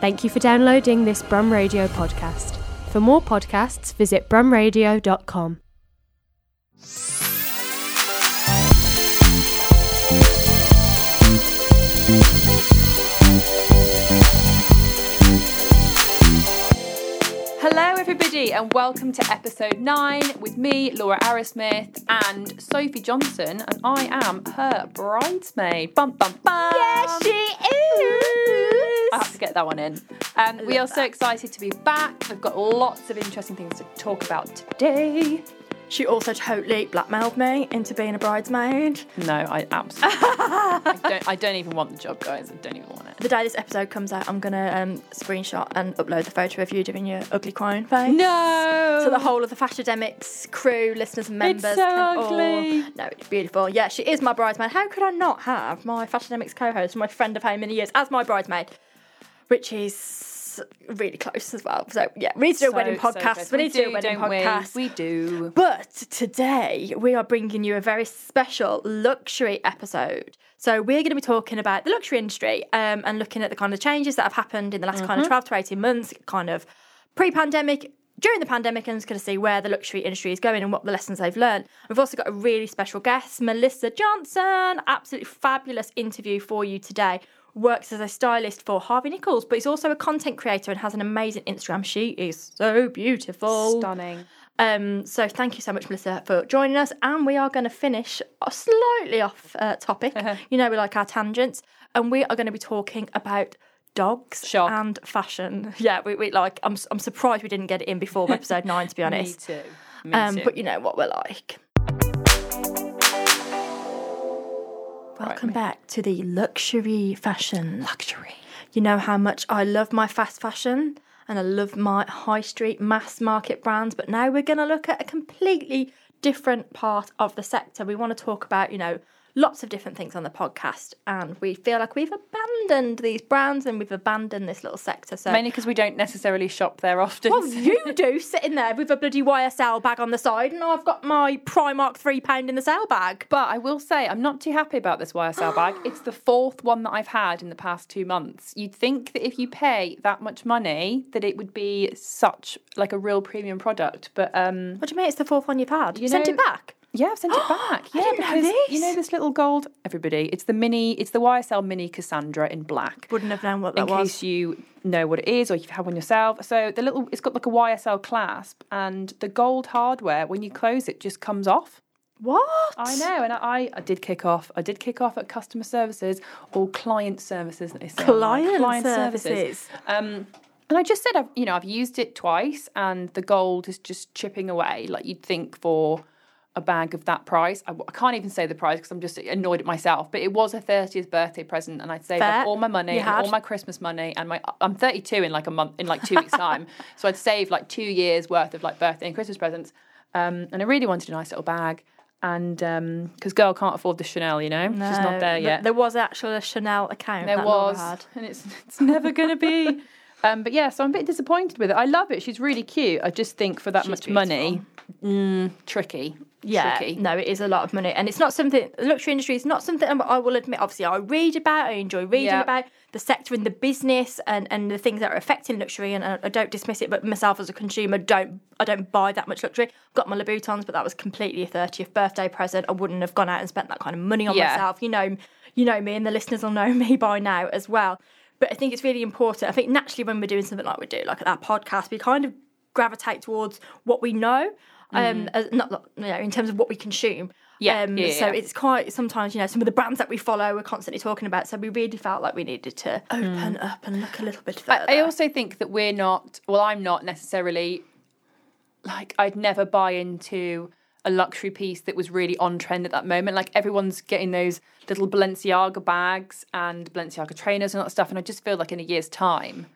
Thank you for downloading this Brum Radio podcast. For more podcasts, visit brumradio.com. Hello, everybody, and welcome to episode nine with me, Laura Arrowsmith, and Sophie Johnson, and I am her bridesmaid. Bum bum bum. Yes, she is. I have to get that one in. Um, we are so excited to be back. We've got lots of interesting things to talk about today. She also totally blackmailed me into being a bridesmaid. No, I absolutely. I don't. I don't even want the job, guys. I don't even want it. The day this episode comes out, I'm gonna um, screenshot and upload the photo of you doing your ugly crying face. No. So the whole of the Fashionemics crew, listeners and members so can ugly. all. No, it's beautiful. Yeah, she is my bridesmaid. How could I not have my Fashionemics co-host, my friend of how many years, as my bridesmaid, which is really close as well. So yeah, we need to do a wedding podcast. good. we need to do a wedding don't we? podcast. We do. But today we are bringing you a very special luxury episode. So we're going to be talking about the luxury industry um, and looking at the kind of changes that have happened in the last kind of 12 to 18 months, kind of pre-pandemic, during the pandemic, and just going to see where the luxury industry is going and what the lessons they've learned. We've also got a really special guest, Melissa Johnson. Absolutely fabulous interview for you today. Works as a stylist for Harvey Nichols, but he's also a content creator and has an amazing Instagram. She is so beautiful. Stunning. Um, so thank you so much, Melissa, for joining us. And we are going to finish slightly off uh, topic. you know, we like our tangents, and we are going to be talking about dogs Shock. and fashion. Yeah, we, we like. I'm I'm surprised we didn't get it in before episode nine, to be Me honest. too. Me Um, too. but you know what we're like. Welcome back to the luxury fashion. luxury. You know how much I love my fast fashion and I love my high street mass market brands, but now we're going to look at a completely different part of the sector. We want to talk about, you know, lots of different things on the podcast, and we feel like we've abandoned these brands and we've abandoned this little sector. So Mainly because we don't necessarily shop there often. well, you do sitting there with a bloody YSL bag on the side, and I've got my Primark three pound in the sale bag. But I will say, I'm not too happy about this YSL bag. It's the fourth one that I've had in the past two months. You'd think that if you pay that much money, that it would be such like a real premium product. But um, What do you mean? It's the fourth one you've had. You You sent know- it back. Yeah, I've sent it back. Yeah, didn't know because you know this little gold. Everybody, it's the mini. It's the YSL Mini Cassandra in black. Wouldn't have known what that in was. case you know what it is or you've had one yourself. So the little, it's got like a YSL clasp, and the gold hardware when you close it just comes off. What? I know, and I, I did kick off. I did kick off at customer services or client services. That they say online. Client services. Um, and I just said, I've, you know, I've used it twice, and the gold is just chipping away. Like you'd think for a bag of that price. I, I can't even say the price because I'm just annoyed at myself. But it was a 30th birthday present, and I'd saved Fair. up all my money, and all my Christmas money, and my I'm 32 in like a month, in like two weeks time. So I'd saved like two years worth of like birthday and Christmas presents, um, and I really wanted a nice little bag. And because girl can't afford the Chanel, you know, she's not there yet. There was actually a Chanel account. There that was, had. and it's it's never going to be. Um, but yeah, so I'm a bit disappointed with it. I love it. She's really cute. I just think for that She's much money, mm, tricky. Yeah, tricky. no, it is a lot of money, and it's not something. The luxury industry is not something I will admit. Obviously, I read about. I enjoy reading Yeah. about the sector and the business and, and the things that are affecting luxury. And I, I don't dismiss it, but myself as a consumer, don't I don't buy that much luxury. Got my Louboutins, but that was completely a thirtieth birthday present. I wouldn't have gone out and spent that kind of money on Yeah. myself. You know, you know me, and the listeners will know me by now as well. But I think it's really important. I think naturally when we're doing something like we do, like that podcast, we kind of gravitate towards what we know, um, as, not you know in terms of what we consume. Mm. Yeah, Um, yeah, so yeah. it's quite sometimes you know some of the brands that we follow we're constantly talking about. So we really felt like we needed to open up and look a little bit further. Mm. I, I also think that we're not. Well, I'm not necessarily. Like I'd never buy into a luxury piece that was really on trend at that moment. Like everyone's getting those little Balenciaga bags and Balenciaga trainers and all that stuff, and I just feel like in a year's time,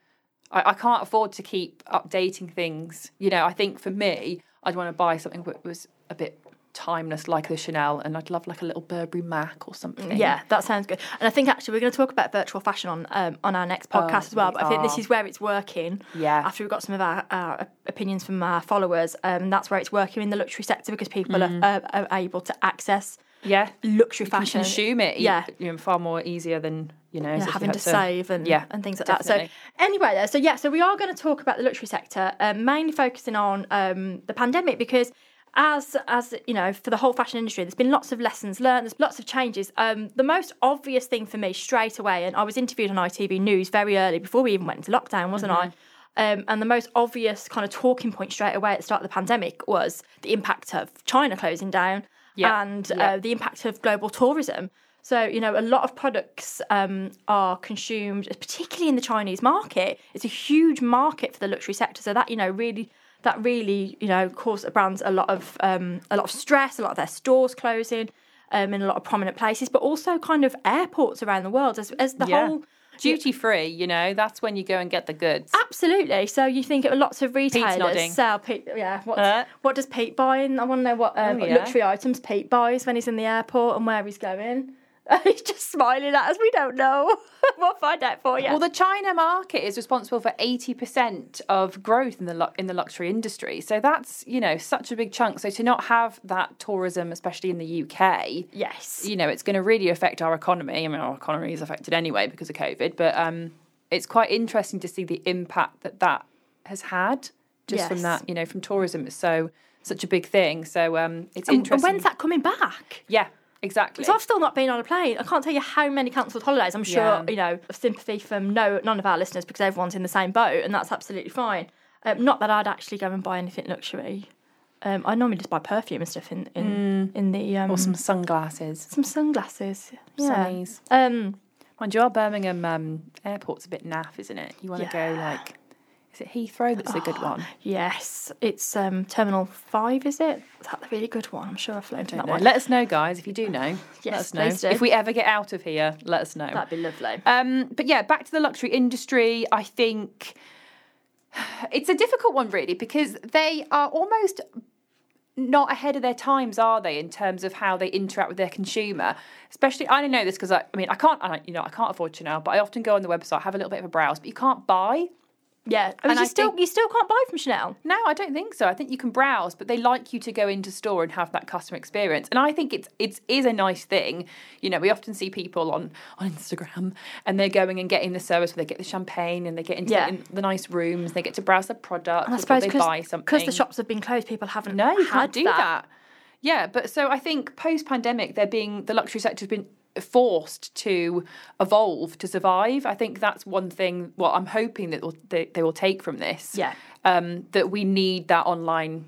I, I can't afford to keep updating things. You know, I think for me, I'd want to buy something that was a bit timeless, like the Chanel, and I'd love like a little Burberry Mac or something. Yeah, that sounds good. And I think actually we're going to talk about virtual fashion on um, on our next podcast as well. we But I think this is where it's working. Yeah. After we've got some of our, our opinions from our followers, um, that's where it's working in the luxury sector because people are, are, are able to access Yeah. luxury fashion. consume it. Yeah. You know, far more easier than you know Yeah, if you having to save and yeah, and things like definitely. that. So anyway, so yeah, so we are going to talk about the luxury sector, um, mainly focusing on um, the pandemic because. As as you know, for the whole fashion industry, there's been lots of lessons learned. There's lots of changes. Um, the most obvious thing for me straight away, and I was interviewed on ITV News very early before we even went into lockdown, wasn't I? Um, and the most obvious kind of talking point straight away at the start of the pandemic was the impact of China closing down Yeah, and yeah. Uh, the impact of global tourism. So, you know, a lot of products um, are consumed, particularly in the Chinese market. It's a huge market for the luxury sector. So that, you know, really, that really, you know, caused brands a lot of um, a lot of stress, a lot of their stores closing um, in a lot of prominent places, but also kind of airports around the world as, as the Yeah. whole duty free. You know, that's when you go and get the goods. Absolutely. So you think of lots of retailers sell Pete. Yeah. What, Uh. what does Pete buy? And I want to know what um, Oh, yeah. luxury items Pete buys when he's in the airport and where he's going. he's just smiling at us. We don't know. we'll find out for you. Well, the China market is responsible for eighty percent of growth in the lu- in the luxury industry. So that's you know such a big chunk. So to not have that tourism, especially in the UK, yes. you know, it's going to really affect our economy. I mean, our economy is affected anyway because of COVID, but um, it's quite interesting to see the impact that that has had just from that, you know, from tourism. It's so such a big thing. So um, it's And- interesting. And when's that coming back? Yeah, exactly. So I've still not been on a plane. I can't tell you how many cancelled holidays. I'm sure, Yeah. you know, of sympathy from no none of our listeners because everyone's in the same boat and that's absolutely fine. Um, not that I'd actually go and buy anything luxury. Um, I normally just buy perfume and stuff in in, in the um, or some sunglasses, some sunglasses. Yeah. sunnies. Um, Mind you, our Birmingham um, airport's a bit naff, isn't it? You want to go like, is it Heathrow that's a good one? yes, it's um, Terminal Five. Is it? Is that the really good one? I'm sure I've flown to that know. one. Let us know, guys, if you do know. let us know. If we ever get out of here, let us know. That'd be lovely. Um, but yeah, back to the luxury industry. I think it's a difficult one, really, because they are almost not ahead of their times, are they, in terms of how they interact with their consumer? Especially, I don't know this because I, I mean, I can't, I, you know, I can't afford Chanel, but I often go on the website, have a little bit of a browse, but you can't buy. Yeah, I mean, and you I still think- you still can't buy from Chanel. No, I don't think so. I think you can browse, but they like you to go into store and have that customer experience. And I think it's it's is a nice thing. You know, we often see people on on Instagram and they're going and getting the service where they get the champagne and they get into Yeah. the, the nice rooms, they get to browse the product, And I suppose they because buy something. because the shops have been closed, people haven't. No, you had can't do that. Yeah, but so I think post pandemic, they're being the luxury sector's been forced to evolve to survive. I think that's one thing. Well, I'm hoping that they, they will take from this. Yeah. um, that we need that online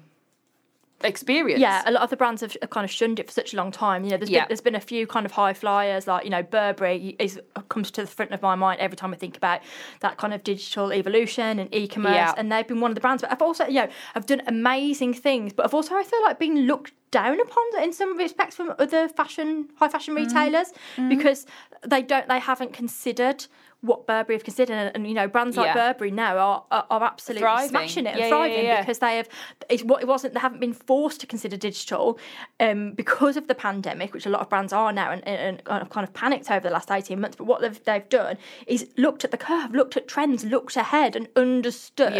experience. Yeah, a lot of the brands have kind of shunned it for such a long time. You know, there's Yeah. been, there's been a few kind of high flyers, like you know, Burberry is comes to the front of my mind every time I think about that kind of digital evolution and e-commerce, Yeah. and they've been one of the brands. But I've also, you know, I've done amazing things, but I've also I feel like being looked down upon in some respects from other fashion high fashion Mm. retailers because they don't they haven't considered. What Burberry have considered, and, and, you know, brands like Yeah. Burberry now are are, are absolutely Thriving. smashing it and Yeah, thriving yeah, because they have it, what it wasn't they haven't been forced to consider digital um, because of the pandemic which a lot of brands are now and, and, and kind of panicked over the last 18 months but what they've, they've done is looked at the curve looked at trends looked ahead and understood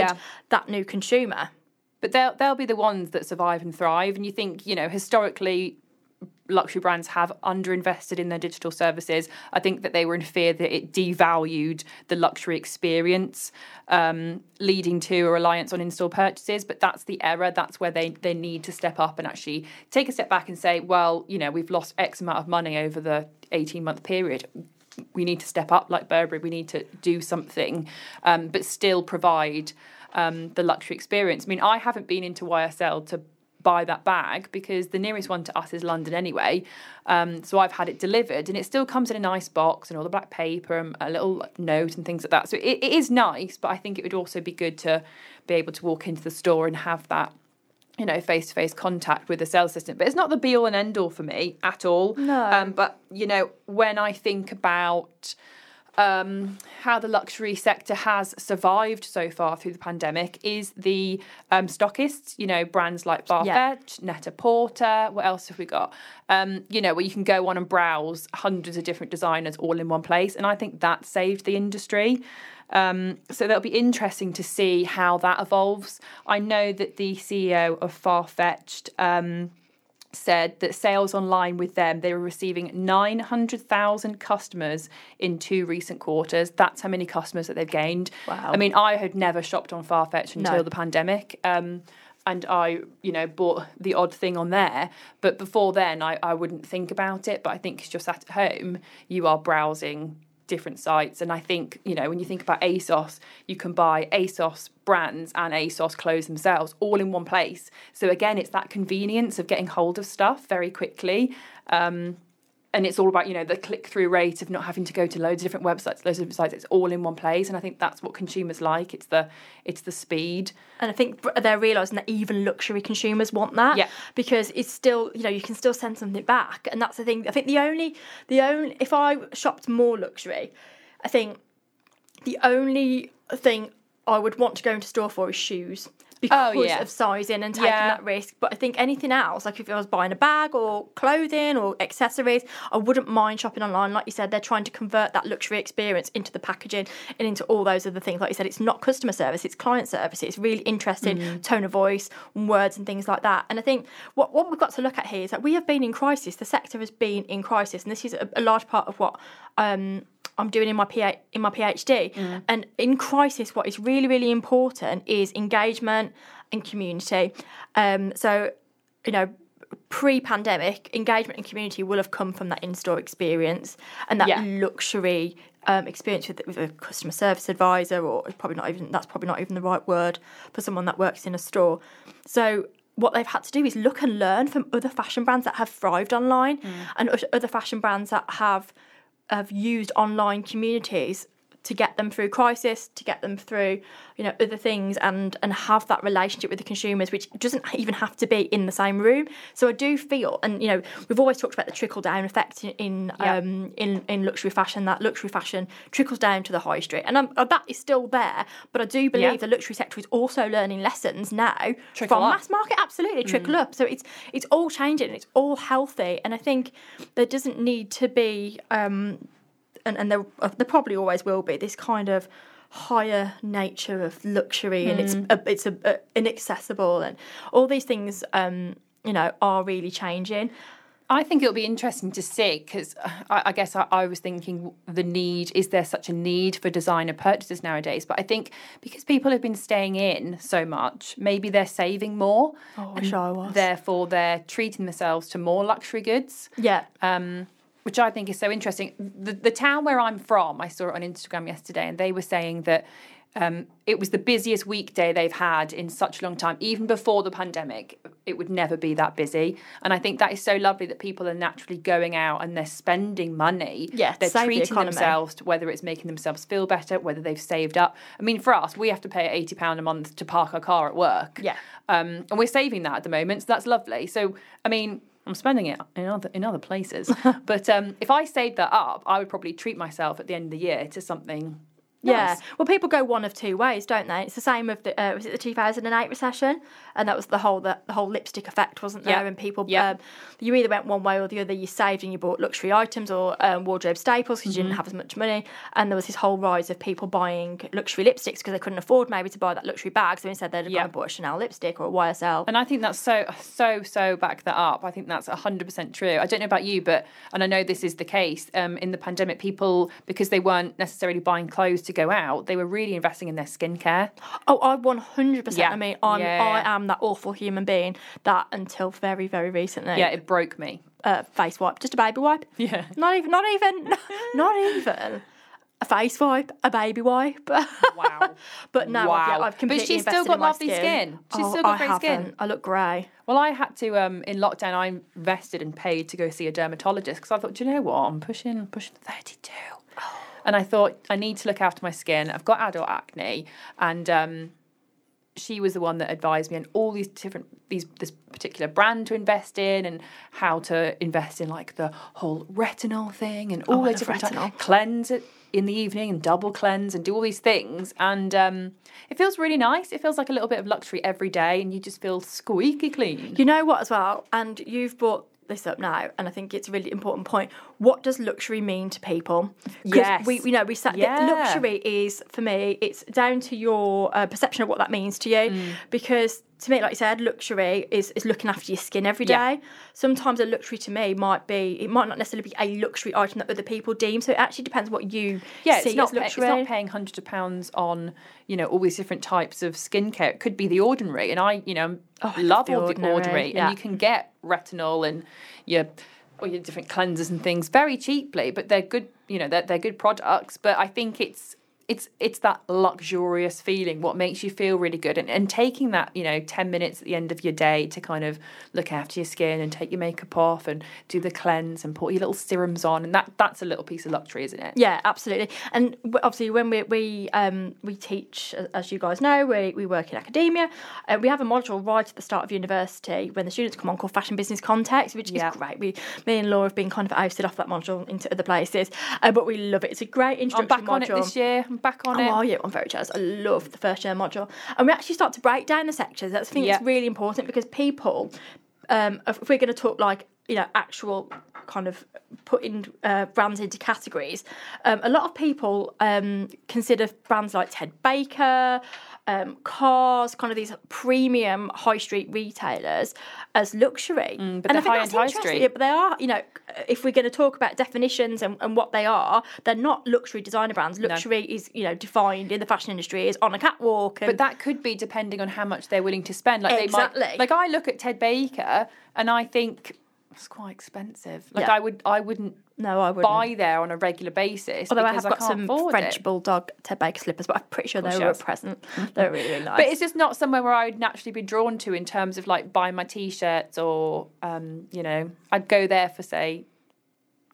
that new consumer but they'll they'll be the ones that survive and thrive. And you think, you know, historically, luxury brands have underinvested in their digital services. I think that they were in fear that it devalued the luxury experience, um, leading to a reliance on in-store purchases. But that's the error. That's where they they need to step up and actually take a step back and say, well, you know, we've lost X amount of money over the eighteen month period. We need to step up like Burberry. We need to do something, um, but still provide um, the luxury experience. I mean, I haven't been into YSL to buy that bag because the nearest one to us is London anyway. Um, so I've had it delivered and it still comes in a nice box and all the black paper and a little note and things like that. So it, it is nice, but I think it would also be good to be able to walk into the store and have that. You know, face to face contact with the sales assistant, but it's not the be all and end all for me at all. No. Um, but you know, when I think about um, how the luxury sector has survived so far through the pandemic is the um, stockists, you know, brands like Farfetch, Yeah. Net-a-Porter, what else have we got? Um, you know, where you can go on and browse hundreds of different designers all in one place. And I think that saved the industry. Um, so that'll be interesting to see how that evolves. I know that the CEO of Farfetched, um, said that sales online with them, they were receiving 900,000 customers in two recent quarters. That's how many customers that they've gained. Wow. I mean, I had never shopped on Farfetch until No. the pandemic. Um, and I, you know, bought the odd thing on there. But before then, I, I wouldn't think about it. But I think sat at home, you are browsing different sites. And I think, you know, when you think about ASOS, you can buy ASOS brands and ASOS clothes themselves all in one place. So again, it's that convenience of getting hold of stuff very quickly. Um, and it's all about you know the click through rate of not having to go to loads of different websites, loads of different sites. It's all in one place, and I think that's what consumers like. It's the it's the speed. And I think they're realising that even luxury consumers want that. Yeah. Because it's still, you know, you can still send something back. And that's the thing. I think the only, the only, if I shopped more luxury, I think the only thing I would want to go into store for is shoes. Because Oh, yeah. of sizing and taking Yeah. that risk. But I think anything else, like if I was buying a bag or clothing or accessories, I wouldn't mind shopping online. Like you said, they're trying to convert that luxury experience into the packaging and into all those other things. Like you said, it's not customer service, it's client service. It's really interesting Mm. tone of voice, and words, and things like that. And I think what, what we've got to look at here is that we have been in crisis. The sector has been in crisis, and this is a, a large part of what um, I'm doing in my PA, in my PhD. Mm. And in crisis, what is really really important is engagement and community. Um, so you know. Pre-pandemic, engagement and community will have come from that in-store experience and that Yeah. luxury um, experience with, with a customer service advisor, or probably not even that's probably not even the right word for someone that works in a store. So what they've had to do is look and learn from other fashion brands that have thrived online and other fashion brands that have have used online communities to get them through crisis, to get them through, you know, other things and and have that relationship with the consumers, which doesn't even have to be in the same room. So I do feel, and you know, we've always talked about the trickle down effect in in, Yeah. um, in in luxury fashion. That luxury fashion trickles down to the high street, and um, that is still there. But I do believe Yeah. the luxury sector is also learning lessons now Trickle from up. mass market. Absolutely, trickle up. So it's it's all changing. It's all healthy, and I think there doesn't need to be. Um, and, and there, uh, there probably always will be this kind of higher nature of luxury and it's a, it's a, a, inaccessible and all these things um you know are really changing I think it'll be interesting to see because I, I guess I, I was thinking the need is there such a need for designer purchases nowadays? But I think because people have been staying in so much, maybe they're saving more. Oh, I wish I was. Therefore, they're treating themselves to more luxury goods. yeah um, which I think is so interesting. The, the town where I'm from, I saw it on Instagram yesterday, and they were saying that um, it was the busiest weekday they've had in such a long time. Even before the pandemic, it would never be that busy. And I think that is so lovely that people are naturally going out and they're spending money. Yeah, they're the treating economy. themselves, whether it's making themselves feel better, whether they've saved up. I mean, for us, we have to pay eighty pound a month to park our car at work. Yeah. um, and we're saving that at the moment, so that's lovely. So, I mean. I'm spending it in other in other places, but um, if I saved that up, I would probably treat myself at the end of the year to something. Yeah. nice. Well, people go one of two ways, don't they? It's the same with the uh, was it the 2008 recession, and that was the whole the, the whole lipstick effect, wasn't there? Yeah. And people, um, you either went one way or the other. You saved and you bought luxury items or um, wardrobe staples because you Mm-hmm. didn't have as much money, and there was this whole rise of people buying luxury lipsticks because they couldn't afford maybe to buy that luxury bag, so instead they'd Yeah. gone and bought a Chanel lipstick or a YSL. And I think that's so so so back that up. I think that's hundred percent true. I don't know about you, but and I know this is the case. Um, in the pandemic, people because they weren't necessarily buying clothes to go out, they were really investing in their skincare. Oh, I one hundred percent. Yeah. I mean, I'm Yeah, I am that awful human being that until very very recently. Yeah, it broke me. uh, face wipe, just a baby wipe. Yeah. Not even, not even, not even a face wipe, a baby wipe. Wow. but no, I've, yeah, Wow. I've But she's still got lovely skin. She's Oh, still got I great skin. haven't. I look grey. Well, I had to um, in lockdown. I invested and paid to go see a dermatologist because I thought, do you know what? I'm pushing pushing thirty two, and I thought I need to look after my skin. I've got adult acne, and um, she was the one that advised me on all these different these this particular brand to invest in and how to invest in like the whole retinol thing and all Oh, those different retinol. cleanse it in the evening and double cleanse and do all these things. And um, it feels really nice. It feels like a little bit of luxury every day and you just feel squeaky clean. You know what, as well, and you've brought this up now, and I think it's a really important point. What does luxury mean to people? Yes. we, you know, we said Yeah. luxury is for me. It's down to your uh, perception of what that means to you, Mm. because to me, like you said, luxury is, is looking after your skin every day. Yeah. Sometimes a luxury to me might be, it might not necessarily be a luxury item that other people deem. So it actually depends what you yeah, see it's not, it's not paying hundreds of pounds on, you know, all these different types of skincare. It could be the ordinary. And I, you know, Oh, love all the Ordinary, ordinary. yeah. And you can get retinol and your or your different cleansers and things very cheaply, but they're good, you know, they're, they're good products. But I think it's it's it's that luxurious feeling what makes you feel really good and, and taking that you know 10 minutes at the end of your day to kind of look after your skin and take your makeup off and do the cleanse and put your little serums on and that that's a little piece of luxury isn't it Yeah, absolutely. And obviously, when we we um, we teach, as you guys know, we, we work in academia. Uh, we have a module right at the start of university when the students come on called Fashion Business Context, which Yeah. is great. We, me and Laura have been kind of ousted off that module into other places, uh, but we love it. It's a great I'm introductory back on it this year I'm back on Oh, it are you? I'm very jealous. I love the first year module. And we actually start to break down the sections. That's I think Yeah. it's really important because people, um, if we're going to talk like, you know, actual kind of putting uh, brands into categories, um, a lot of people um, consider brands like Ted Baker, um, Cos, kind of these premium high street retailers as luxury. Mm, but and high-end that's high street. Yeah, but they are, you know, if we're going to talk about definitions and, and what they are, they're not luxury designer brands. Luxury is, you know, defined in the fashion industry is on a catwalk. And But that could be depending on how much they're willing to spend. Like they might, like I look at Ted Baker and I think it's quite expensive. Like Yeah. I would, I wouldn't no, I wouldn't. buy there on a regular basis. Although I have got can't some French it. bulldog Ted Baker slippers, but I'm pretty sure they were a present. They're really, really nice. But it's just not somewhere where I would naturally be drawn to in terms of like buying my t-shirts or, um, you know, I'd go there for say.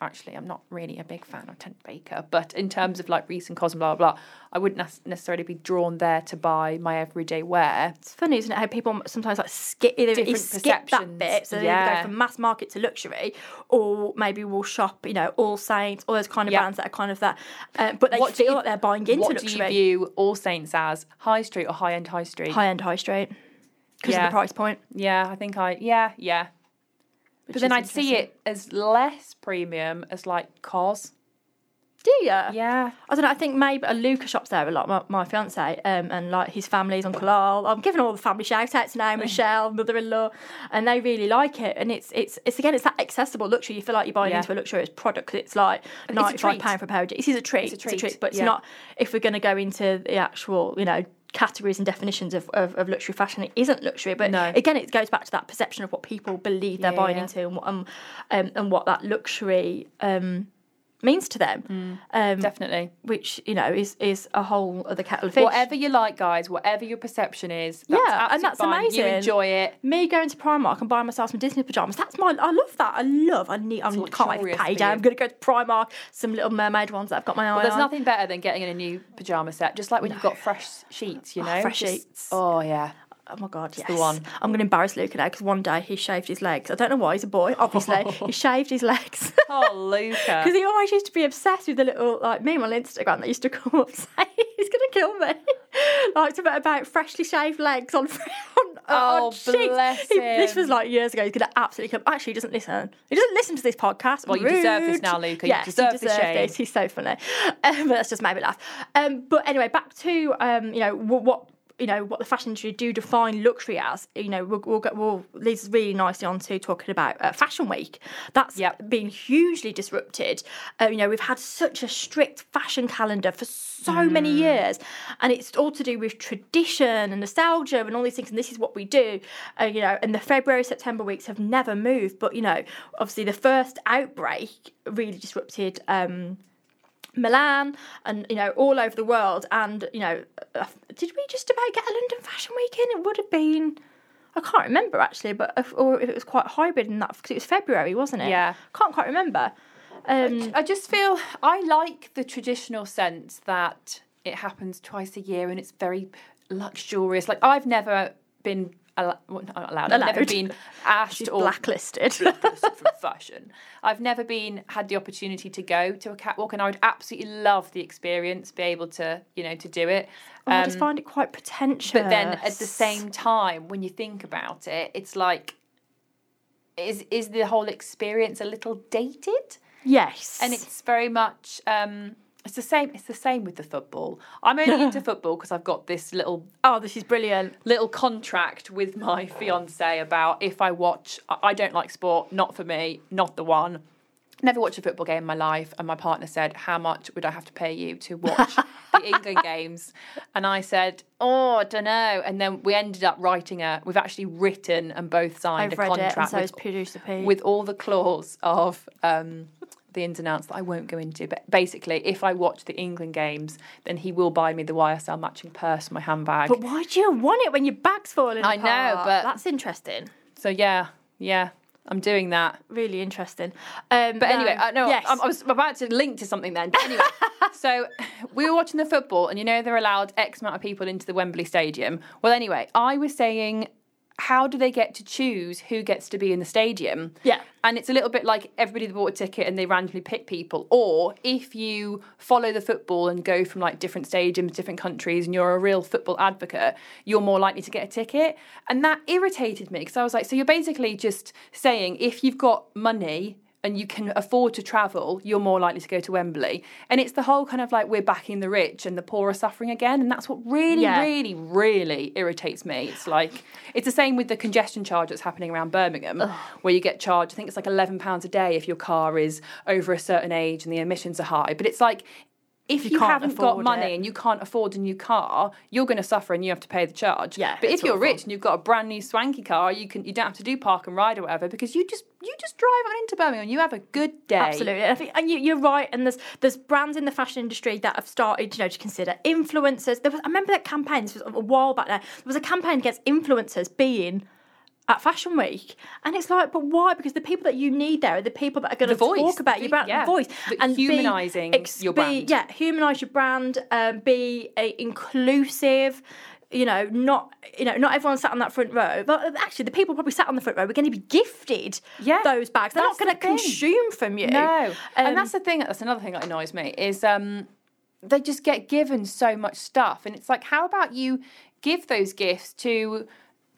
Actually, I'm not really a big fan of Ted Baker, but in terms of like recent and blah blah, blah I wouldn't nec- necessarily be drawn there to buy my everyday wear. It's funny, isn't it? How people sometimes like skip, Different skip that bit, so they Yeah. go from mass market to luxury, or maybe we'll shop, you know, All Saints, all those kind of Yeah. brands that are kind of that, uh, but they What feel you- like they're buying into what do you view All Saints as? High street or high end high street? high end, high street, because of the price point. Yeah, I think I yeah yeah. Which But then I'd see it as less premium as like Cos. Do you? Yeah, I don't know. I think maybe a Luca shops there a lot. My, my fiance um, and like his family's Uncle Al. I'm giving all the family shout outs now. Michelle, mother-in-law, and they really like it. And it's it's it's again it's that accessible luxury. You feel like you're buying Yeah. into a luxurious product 'cause it's like a ninety five treat. pound for a pair of jeans. It's a treat. It's a treat. but it's yeah. not. If we're going to go into the actual, you know. Categories and definitions of, of, of luxury fashion. It isn't luxury, but No. again, it goes back to that perception of what people believe they're Yeah, buying yeah. into and what, um, um, and what that luxury um, means to them. um, definitely. which you know is is a whole other kettle of fish. Whatever you like, guys, whatever your perception is, that's Yeah, and that's fine. amazing. You enjoy it. Me going to Primark and buying myself some Disney pajamas. That's my. I love that. I love. I need. I can't wait for payday. I'm going to go to Primark. Some Little Mermaid ones that I've got my eye Well, there's on. nothing better than getting in a new pajama set, just like when you've got fresh sheets, you Oh, know. fresh Just- sheets. Oh yeah. Oh my god, yes. the one. I'm going to embarrass Luca now because one day he shaved his legs. I don't know why. He's a boy, obviously. he shaved his legs. Oh, Luca. Because he always used to be obsessed with the little like meme on Instagram that used to come up saying he's gonna kill me, like about, about freshly shaved legs on on, Oh, on bless He- This was like years ago. He's gonna absolutely kill. Actually, he doesn't listen. He doesn't listen to this podcast. Well, you deserve this now, Luca. You Yes, deserve he the this. He's so funny. Um, but that's just made me laugh. Um, but anyway, back to um, you know what. what you know what the fashion industry do define luxury as. You know, we'll, we'll, get, we'll leads us really nicely on to talking about uh, Fashion Week. That's Yep. been hugely disrupted. Uh, you know, we've had such a strict fashion calendar for so many Mm. years, and it's all to do with tradition and nostalgia and all these things. And this is what we do. Uh, you know, and the February September weeks have never moved. But you know, obviously the first outbreak really disrupted. Um, Milan and you know all over the world and you know uh, did we just about get a London Fashion Week in it would have been I can't remember actually but if, or if it was quite hybrid in that because it was February wasn't it Yeah. can't quite remember um, I just feel I like the traditional sense that it happens twice a year and it's very luxurious. Like I've never been al- well, not allowed. I've never been asked she's or blacklisted blacklisted from fashion. I've never been had the opportunity to go to a catwalk, and I would absolutely love the experience, be able to you know to do it. Oh, I just Um, find it quite pretentious but then at the same time, when you think about it, it's like. Is is the whole experience a little dated? yes and it's very much um it's the same. It's the same with the football. I'm only into football because I've got this little Oh, this is brilliant. little contract with my fiance about if I watch. I don't like sport. Not for me. Not the one. Never watched a football game in my life. And my partner said, "How much would I have to pay you to watch the England games?" And I said, "Oh, I don't know." And then we ended up writing a. We've actually written and both signed I've a read it, contract and so with producer Pete. with all the clause of um, the ins and outs that I won't go into. But basically, if I watch the England games, then he will buy me the YSL matching purse, my handbag. but why do you want it when your bag's falling I know, but- that's interesting. so yeah, yeah, I'm doing that. Really interesting. Um, But anyway, I know yes. I, I was about to link to something then. But anyway, so we were watching the football, and you know they're allowed X amount of people into the Wembley Stadium. Well, anyway, I was saying, how do they get to choose who gets to be in the stadium? Yeah. And it's a little bit like everybody that bought a ticket and they randomly pick people. Or if you follow the football and go from like different stadiums, different countries, and you're a real football advocate, you're more likely to get a ticket. And that irritated me because I was like, so you're basically just saying if you've got money and you can afford to travel, you're more likely to go to Wembley. And it's the whole kind of like we're backing the rich and the poor are suffering again. And that's what really, Yeah. really, really irritates me. It's like, it's the same with the congestion charge that's happening around Birmingham, where you get charged, I think it's like £11 a day if your car is over a certain age and the emissions are high. But it's like, if you, can't haven't got money it. and you can't afford a new car, you're going to suffer and you have to pay the charge. Yeah, But if you're awful. rich and you've got a brand new swanky car, you can you don't have to do park and ride or whatever because you just you just drive on into Birmingham you have a good day. Absolutely, I think, and you, you're right. And there's there's brands in the fashion industry that have started, you know, to consider influencers. There was, I remember that campaign. This was a while back now. There was a campaign against influencers being at Fashion Week, and it's like, but why? Because the people that you need there are the people that are going The to voice, talk about the- your brand, yeah, the voice, the and be humanising your be- brand. yeah, humanise your brand. Um, be a inclusive. You know, not you know, not everyone sat on that front row, but actually, the people probably sat on the front row were going to be gifted Yeah, those bags. They're not going to consume from you. No, Um, and that's the thing. That's another thing that annoys me is um, they just get given so much stuff, and it's like, how about you give those gifts to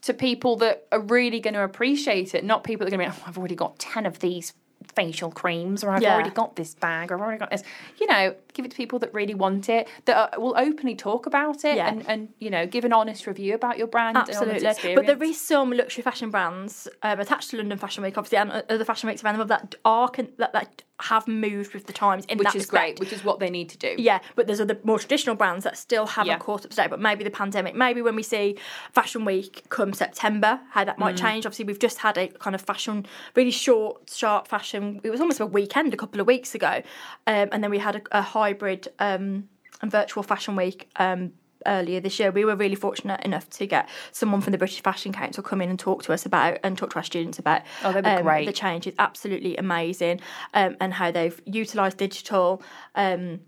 to people that are really going to appreciate it, not people that are going to be, oh, I've already got ten of these facial creams, or I've Yeah. already got this bag, or I've already got this. You know, give it to people that really want it, that are, will openly talk about it, Yeah. and and you know, give an honest review about your brand. Absolutely, but there is some luxury fashion brands um, attached to London Fashion Week, obviously, and other fashion weeks around the world that are con- that, that have moved with the times in which that is respect. great, which is what they need to do. Yeah, but there's other more traditional brands that still haven't Yeah. caught up to date. But maybe the pandemic, maybe when we see Fashion Week come September, how that Mm. might change. Obviously, we've just had a kind of fashion, really short, sharp fashion. It was almost a weekend a couple of weeks ago, um, and then we had a, a hybrid um, and virtual Fashion Week. Um, Earlier this year, we were really fortunate enough to get someone from the British Fashion Council come in and talk to us about and talk to our students about Oh, they were um, great. the change. It's absolutely amazing, um, and how they've utilised digital. Um,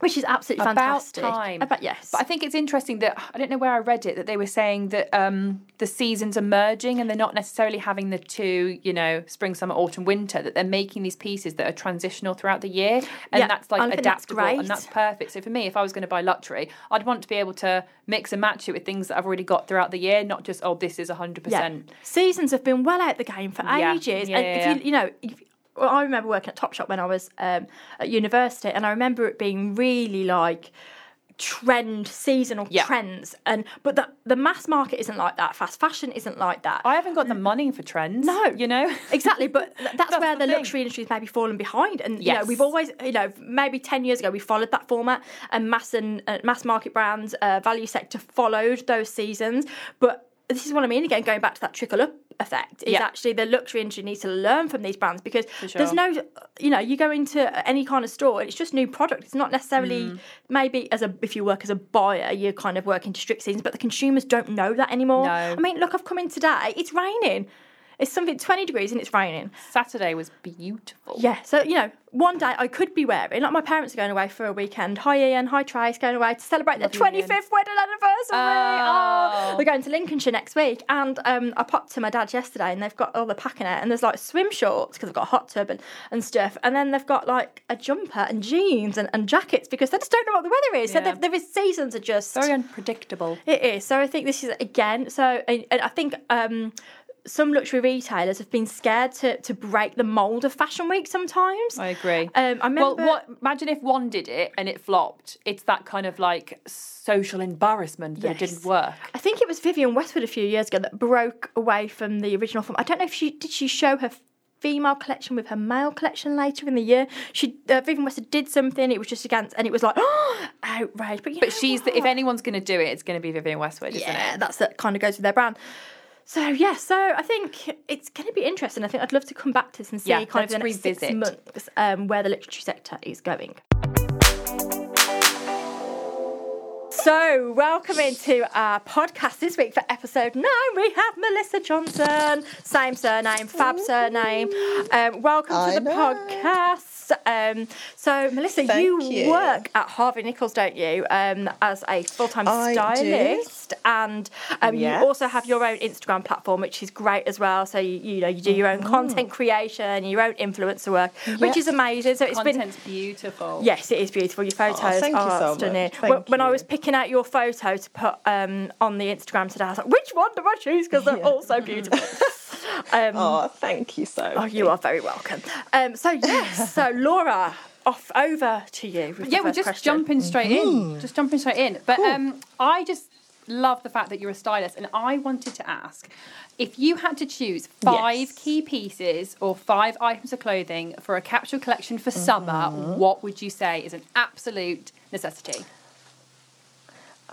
which is absolutely About fantastic. time. About yes. But I think it's interesting that I don't know where I read it that they were saying that um, the seasons are merging and they're not necessarily having the two, you know, spring, summer, autumn, winter. That they're making these pieces that are transitional throughout the year, and Yeah, that's like think that's adaptable and that's perfect. So for me, if I was going to buy luxury, I'd want to be able to mix and match it with things that I've already got throughout the year, not just oh, this is hundred yeah. percent. Seasons have been well out the game for Yeah, ages. yeah, and if you, you know, if, well, I remember working at Topshop when I was um, at university, and I remember it being really like trend seasonal Yeah. trends and but the the mass market isn't like that fast fashion isn't like that I haven't got the money for trends. No. you know. exactly but that's, That's where the the, luxury industry has maybe fallen behind and you know we've always you know maybe 10 years ago we followed that format and mass and uh, mass market brands uh, value sector followed those seasons but this is what I mean again going back to that trickle up effect is Yeah. actually the luxury industry needs to learn from these brands because sure. there's no you know you go into any kind of store and it's just new product it's not necessarily Mm. maybe as a if you work as a buyer you're kind of working to strict seasons but the consumers don't know that anymore No. I mean look I've come in today it's raining it's something 20 degrees and it's raining Saturday was beautiful. yeah, so you know, one day I could be wearing like my parents are going away for a weekend. Hi Ian, hi Trace, going away to celebrate their 25th Ian. wedding anniversary. Oh. Oh. we're going to Lincolnshire next week, and um, I popped to my dad's yesterday, and they've got all the packing out, and there's like swim shorts because they've got a hot tub and, and stuff, and then they've got like a jumper and jeans and, and jackets because they just don't know what the weather is. Yeah. there- there is seasons are just Very unpredictable. it is. So I think this is again. So and, and I think um, some luxury retailers have been scared to, to break the mold of Fashion Week sometimes. I agree. Um, I remember. well, what? Imagine if one did it and it flopped. It's that kind of like social embarrassment that it didn't work. I think it was Vivienne Westwood a few years ago that broke away from the original form. I don't know if she did. She show her female collection with her male collection later in the year. She uh, Vivienne Westwood did something. It was just against, and it was like oh, outrage. But you But she's the, if anyone's going to do it, it's going to be Vivienne Westwood, isn't yeah, it? that's that kind of goes with their brand. So yeah, so I think it's going to be interesting. I think I'd love to come back to this and see Yeah, kind of the next six months um, where the literature sector is going. So, welcome into our podcast this week for episode nine. We have Melissa Johnson, same surname, fab surname. Um, welcome I to the know. podcast. Um, so, Melissa, Thank you, you. work at Harvey Nichols, don't you, um, as a full time I do. stylist, and um, Yes. you also have your own Instagram platform, which is great as well. So, you, you know, you do your own content creation, your own influencer work, which is amazing. So, it's been beautiful. Yes, it is beautiful. Your photos thank you are so much. stunning. Thank when, when I was picking out your photo to put um, on the Instagram today, I was like, which one do I choose? Because they're Yeah. all so beautiful. um, Oh, thank you so oh, you are very welcome. Um, so, yes, so Laura, off over to you. Yeah, we're just question. jumping straight in. Just jumping straight in. But Cool. um, I just love the fact that you're a stylist, and I wanted to ask if you had to choose five Yes. key pieces or five items of clothing for a capsule collection for summer, what would you say is an absolute necessity?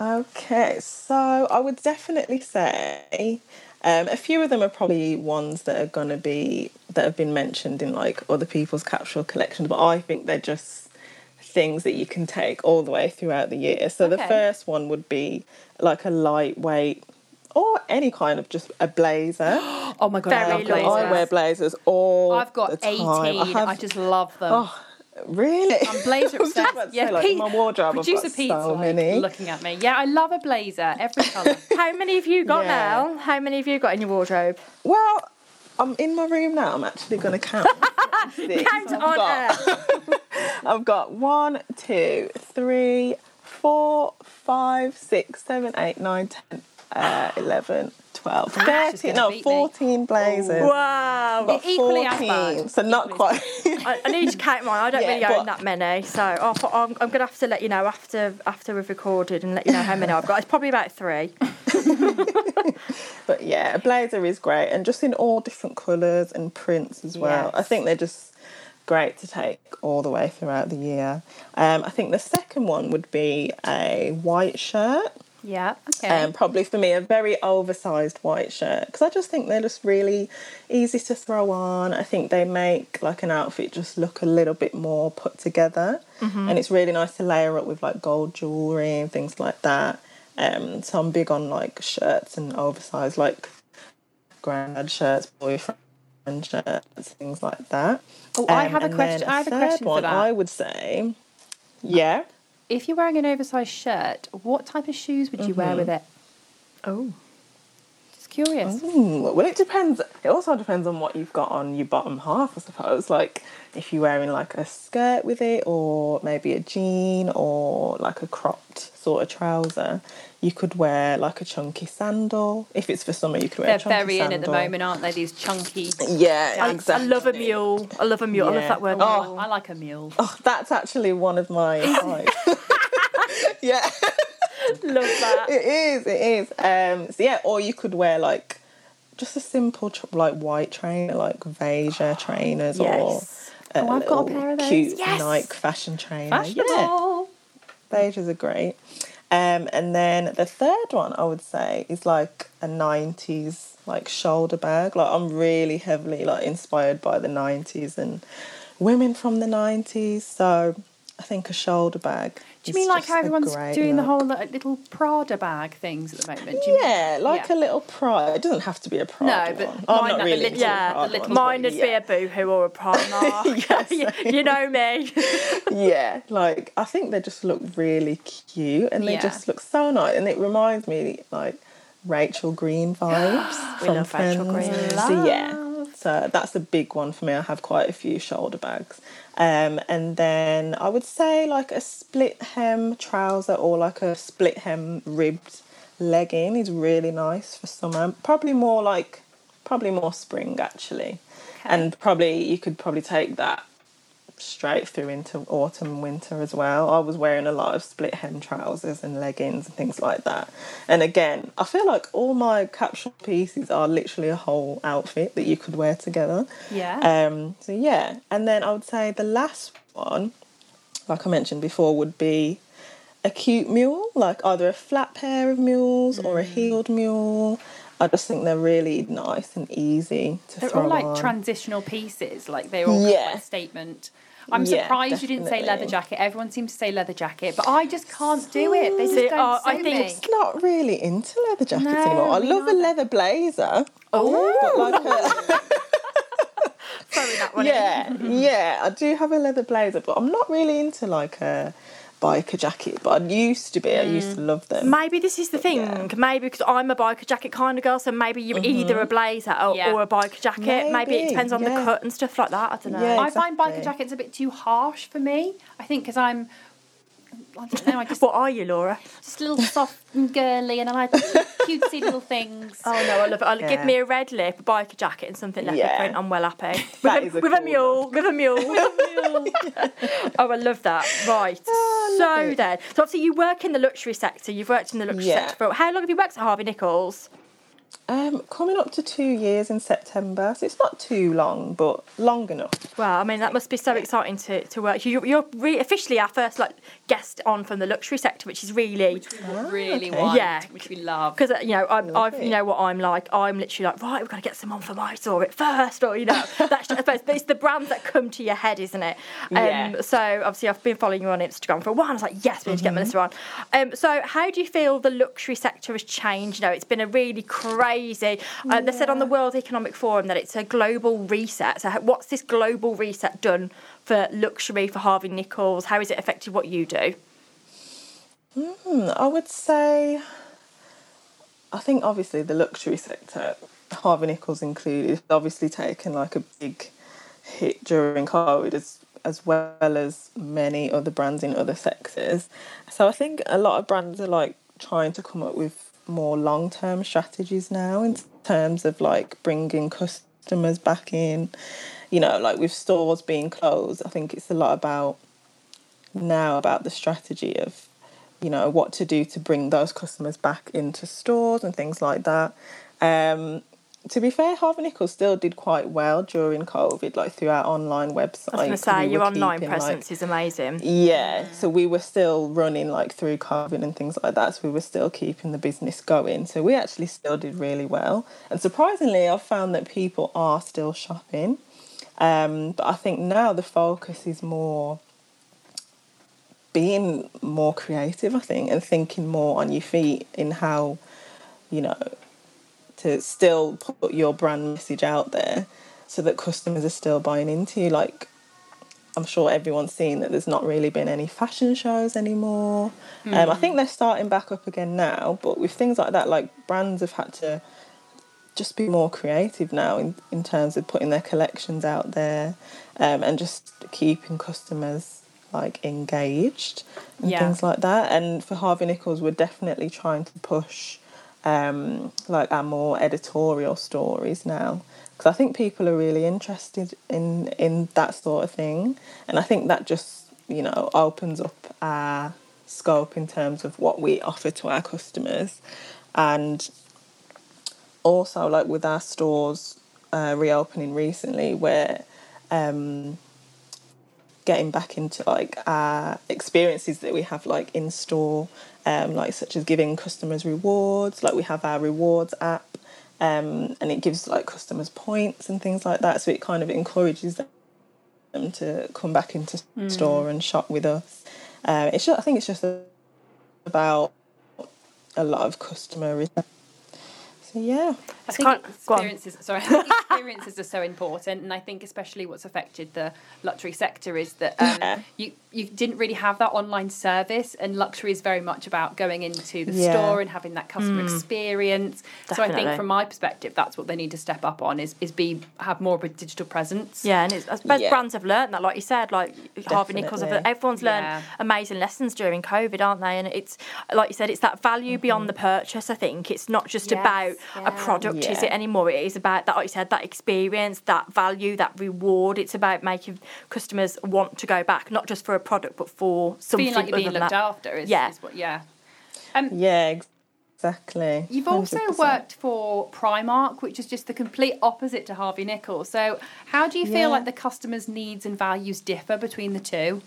Okay, so I would definitely say um, a few of them are probably ones that are going to be that have been mentioned in like other people's capsule collections, but I think they're just things that you can take all the way throughout the year. So the first one would be like a lightweight or any kind of just a blazer. Oh my god, I blazers. I wear blazers all I've got the time. 18. I, have, I just love them. Oh, really? I'm blazer I obsessed. to yeah, say, like, in my wardrobe, I've Producer got Pete's so like, many. looking at me. Yeah, I love a blazer, every colour. How many have you got Yeah. now? How many have you got in your wardrobe? Well, I'm in my room now. I'm actually going to count. Count I've on got, air. I've got one, two, three, four, five, six, seven, eight, nine, ten, uh, 11, 12, 13, no, beat me. 14 blazers. Wow. I've got Equally as 14, bad. So not Equally quite. I, I need to count mine. I don't Yeah, really own but- that many, so I'm, I'm going to have to let you know after after we've recorded and let you know how many I've got. It's probably about three. But yeah, a blazer is great, and just in all different colours and prints as well. I think they're just great to take all the way throughout the year. Um, I think the second one would be a white shirt. Yeah, okay. Um, probably for me, a very oversized white shirt because I just think they're just really easy to throw on. I think they make like an outfit just look a little bit more put together, and it's really nice to layer up with like gold jewelry and things like that. Um, so I'm big on like shirts and oversized like granddad shirts, boyfriend shirts, things like that. Oh, I Um, have a question- I have a question for one, that. I would say, yeah. If you're wearing an oversized shirt, what type of shoes would you wear mm-hmm. with it? Oh. Just curious. Ooh, well, it depends. It also depends on what you've got on your bottom half, I suppose. Like if you're wearing like a skirt with it, or maybe a jean, or like a cropped sort of trouser, you could wear like a chunky sandal. If it's for summer, you could wear They're a chunky very in sandal. at the moment, aren't they? These chunky. Yeah, I, exactly. I love a mule. I love a mule. I love that word. Oh. mule. I like a mule. Oh, that's actually one of my five. yeah. love that. It is, it is. Um, so yeah, or you could wear like just a simple tr- like white trainer, like Veja trainers, Yes. or Oh, I've got a pair of those. Cute Yes. Nike fashion trainer. Fashionable. Yeah, Vejas are great. Um, and then the third one I would say is like a '90s like shoulder bag. Like I'm really heavily like inspired by the '90s and women from the '90s. So I think a shoulder bag. Do you mean like how everyone's doing the whole like, little Prada bag things at the moment? Do you mean- Yeah, like Yeah. a little Prada. It doesn't have to be a Prada No, but one. mine I'm not really little- Yeah, Prada little- Mine would be a boohoo or a Primark. you, you know me. yeah, like I think they just look really cute and they Yeah. just look so nice, and it reminds me like Rachel Green vibes We from love Rachel Friends. Green. So yeah, so that's a big one for me. I have quite a few shoulder bags, um, and then I would say like a split hem trouser or like a split hem ribbed legging is really nice for summer. Probably more like probably more spring actually, and probably you could probably take that straight through into autumn and winter as well. I was wearing a lot of split hem trousers and leggings and things like that. And again, I feel like all my capsule pieces are literally a whole outfit that you could wear together. Yeah. Um, so yeah, and then I would say the last one, like I mentioned before, would be a cute mule, like either a flat pair of mules or a Mm. heeled mule. I just think they're really nice and easy to They're throw all like on. transitional pieces, like they're all Yeah. quite a statement. I'm Yeah, surprised you didn't say leather jacket. Everyone seems to say leather jacket, but I just can't do it. They just See, don't uh, I suit think me. It's not really into leather jackets No, anymore. I me love a leather blazer. Oh, But like a, throwing that one in. yeah, yeah, I do have a leather blazer, but I'm not really into like a biker jacket. But I used to be. I used to mm. love them. Maybe this is the thing. yeah. Maybe because I'm a biker jacket kind of girl, so maybe you're mm-hmm. either a blazer or, Yeah. or a biker jacket. Maybe, it Maybe, depends on the yeah. cut and stuff like that. I don't know. Yeah. I find biker exactly. jackets a bit too harsh for me. I think because I'm, I don't know, I just What are you, Laura? just a little soft and girly, and I like cutesy little things. Oh no, I love it. I'll give me a red lip, a biker jacket, and something leopard Yeah. print. I'm well happy. With, That a, is a with a mule, with a mule. oh, I love that. Right. Oh, so love it. then, so obviously you work in the luxury sector. You've worked in the luxury Yeah. sector for how long have you worked at Harvey Nichols? Um, coming up to two years in September, so it's not too long, but long enough. Well, I mean that must be so exciting to, to work. You, you're re- officially our first like guest on from the luxury sector, which is really really okay. want, Yeah. which we love. because you know I'm, I've you know what I'm like. I'm literally like right, we've got to get someone from I saw it first, or you know that's just, but it's the brands that come to your head, isn't it? Um, Yeah. So obviously I've been following you on Instagram for a while. I was like, yes, we need to get Mm-hmm. Melissa on. Um, so how do you feel the luxury sector has changed? You know, it's been a really crazy. Uh, They said on the World Economic Forum that it's a global reset. So what's this global reset done for luxury for Harvey Nichols? How has it affected what you do? Hmm, I would say, I think obviously the luxury sector, Harvey Nichols included, has obviously taken like a big hit during COVID as as well as many other brands in other sectors. So I think a lot of brands are like trying to come up with more long term strategies now in terms of like bringing customers back in. You know, like with stores being closed, I think it's a lot about now about the strategy of you know what to do to bring those customers back into stores and things like that. Um, to be fair, Harvey Nichols still did quite well during COVID, like through our online website. I was going to say we your online keeping, like- presence is amazing. yeah, so we were still running like through COVID and things like that. So we were still keeping the business going. So we actually still did really well. And surprisingly, I've found that people are still shopping. Um, but I think now the focus is more being more creative, I think, and thinking more on your feet in how, you know, to still put your brand message out there so that customers are still buying into you. Like, I'm sure everyone's seen that there's not really been any fashion shows anymore. Um, I think they're starting back up again now, but with things like that, like brands have had to just be more creative now in, in terms of putting their collections out there um, and just keeping customers like engaged and Yeah. things like that. And for Harvey Nichols, we're definitely trying to push um, like our more editorial stories now. Because I think people are really interested in in that sort of thing, and I think that just you know opens up our scope in terms of what we offer to our customers, and also like with our stores uh, reopening recently, where um, getting back into like our experiences that we have like in store, um, like such as giving customers rewards. Like we have our rewards app, um, and it gives like customers points and things like that. So it kind of encourages them to come back into store and shop with us. Um, it's just, I think it's just about a lot of customer. Yeah. I think go on. experiences. Sorry, experiences are so important, and I think especially what's affected the luxury sector is that um, Yeah. you you didn't really have that online service, and luxury is very much about going into the Yeah. store and having that customer experience. So I think from my perspective, that's what they need to step up on is is be have more of a digital presence. Yeah, and it's, I suppose Yeah. brands have learned that, like you said, like Harvey Nichols. Definitely. everyone's learned amazing lessons during COVID, aren't they? And it's like you said, it's that value beyond the purchase. I think it's not just Yes. about a product, is it anymore? It is about that, like you said, that experience, that value, that reward. It's about making customers want to go back, not just for a product, but for something Feeling like you're being looked that. after is, Yeah. is what, yeah. Um, yeah, exactly. You've also 100%. worked for Primark, which is just the complete opposite to Harvey Nichols. So, how do you feel Yeah. like the customers' needs and values differ between the two?